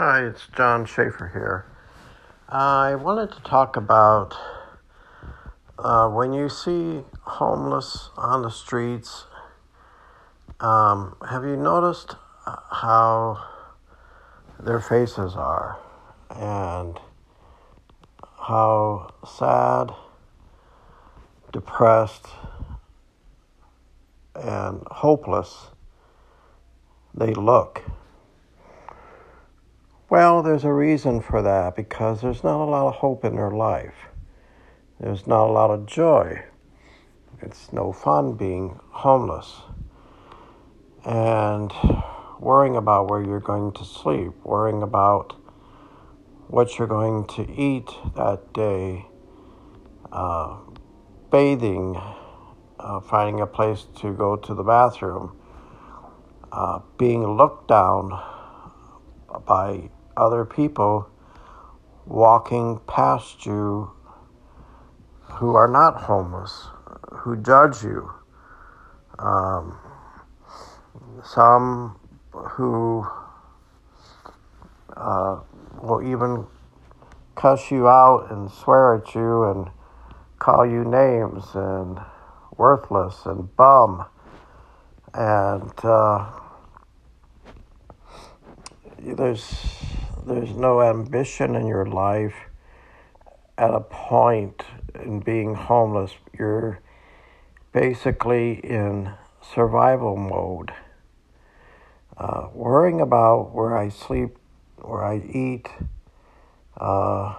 Hi, it's John Schaefer here. I wanted to talk about uh, when you see homeless on the streets, um, have you noticed how their faces are and how sad, depressed, and hopeless they look? Well, there's a reason for that because there's not a lot of hope in their life. There's not a lot of joy. It's no fun being homeless and worrying about where you're going to sleep, worrying about what you're going to eat that day, uh, bathing, uh, finding a place to go to the bathroom, uh, being looked down by other people walking past you who are not homeless, who judge you. Um, some who uh, will even cuss you out and swear at you and call you names and worthless and bum. And uh, there's there's no ambition in your life at a point in being homeless. You're basically in survival mode. Uh, worrying about where I sleep, where I eat, uh,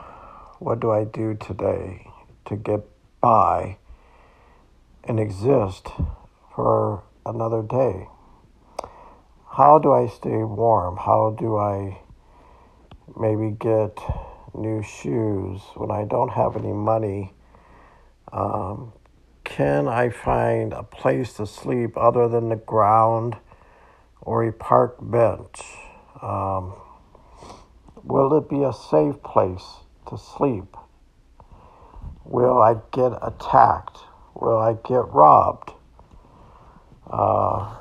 what do I do today to get by and exist for another day? How do I stay warm? How do I maybe get new shoes when I don't have any money? Um, can I find a place to sleep other than the ground or a park bench? Um, will it be a safe place to sleep? Will I get attacked? Will I get robbed? Uh,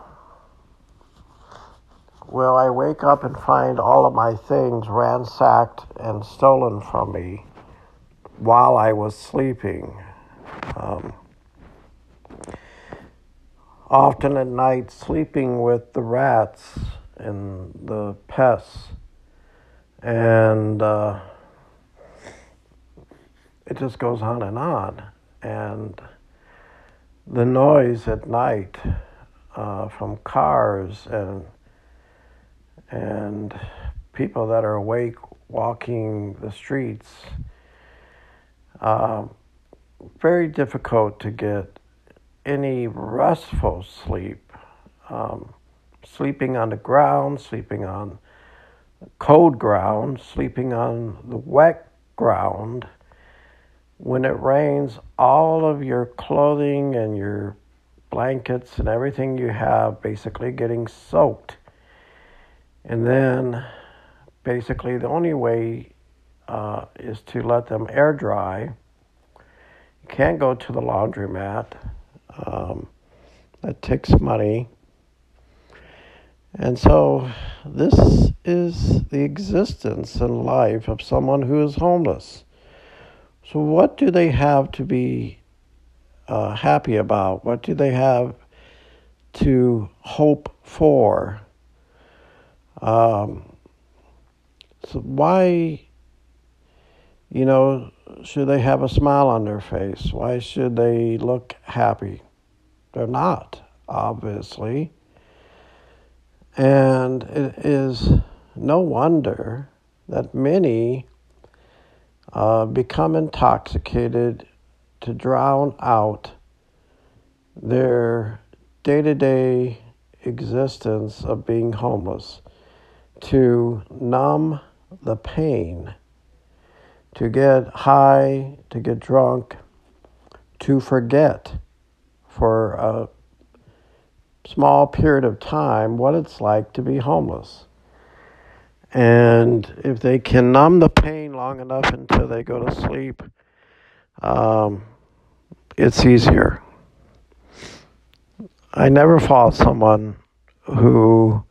will I wake up and find all of my things ransacked and stolen from me while I was sleeping? Um, often at night, sleeping with the rats and the pests, and uh, it just goes on and on. And the noise at night uh, from cars and and people that are awake walking the streets. Uh, very difficult to get any restful sleep. Um, sleeping on the ground, sleeping on cold ground, sleeping on the wet ground. When it rains, all of your clothing and your blankets and everything you have basically getting soaked. And then basically the only way uh, is to let them air dry You can't go to the laundromat. Um, that takes money. And so, this is the existence and life of someone who is homeless. So, what do they have to be uh, happy about? What do they have to hope for? Um, so, why, you know, should they have a smile on their face? Why should they look happy? They're not, obviously. And it is no wonder that many uh, become intoxicated to drown out their day to day existence of being homeless, to numb the pain to get high, to get drunk, to forget for a small period of time what it's like to be homeless. And if they can numb the pain long enough until they go to sleep, um, it's easier. I never fault someone who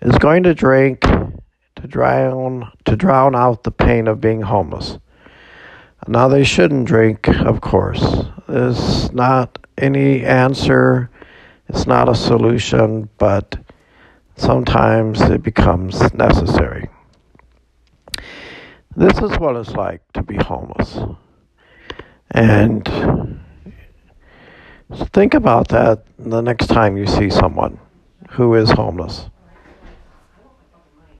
is going to drink to drown to drown out the pain of being homeless. Now they shouldn't drink, of course. It's not any answer. It's not a solution, but sometimes it becomes necessary. This is what it's like to be homeless. And think about that the next time you see someone who is homeless.